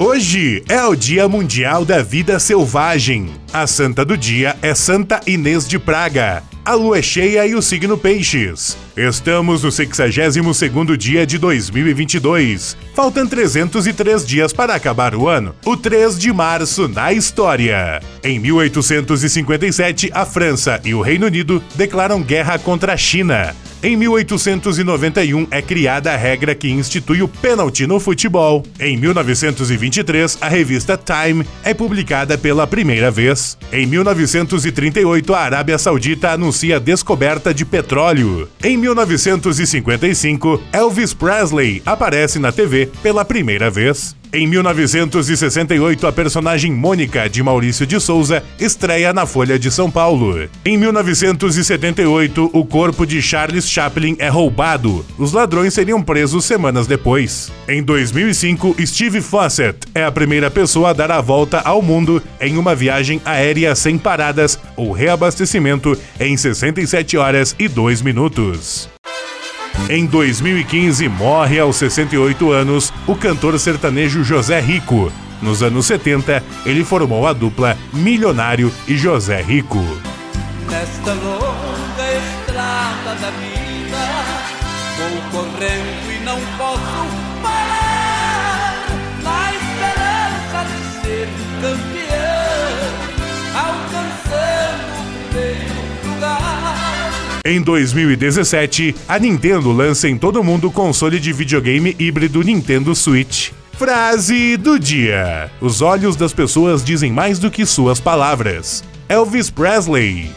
Hoje é o Dia Mundial da Vida Selvagem. A santa do dia é Santa Inês de Praga. A lua é cheia e o signo Peixes. Estamos no 62º dia de 2022. Faltam 303 dias para acabar o ano. O 3 de março na história. Em 1857, a França e o Reino Unido declaram guerra contra a China. Em 1891 é criada a regra que institui o pênalti no futebol. Em 1923, a revista Time é publicada pela primeira vez. Em 1938, a Arábia Saudita anuncia a descoberta de petróleo. Em 1955, Elvis Presley aparece na TV pela primeira vez. Em 1968, a personagem Mônica de Maurício de Souza estreia na Folha de São Paulo. Em 1978, o corpo de Charles Chaplin é roubado. Os ladrões seriam presos semanas depois. Em 2005, Steve Fossett é a primeira pessoa a dar a volta ao mundo em uma viagem aérea sem paradas ou reabastecimento em 67 horas e 2 minutos. Em 2015, morre aos 68 anos o cantor sertanejo José Rico. Nos anos 70, ele formou a dupla Milionário e José Rico. Nesta longa estrada da vida, vou correndo e não posso parar, Em 2017, a Nintendo lança em todo mundo o console de videogame híbrido Nintendo Switch. Frase do dia: Os olhos das pessoas dizem mais do que suas palavras. Elvis Presley.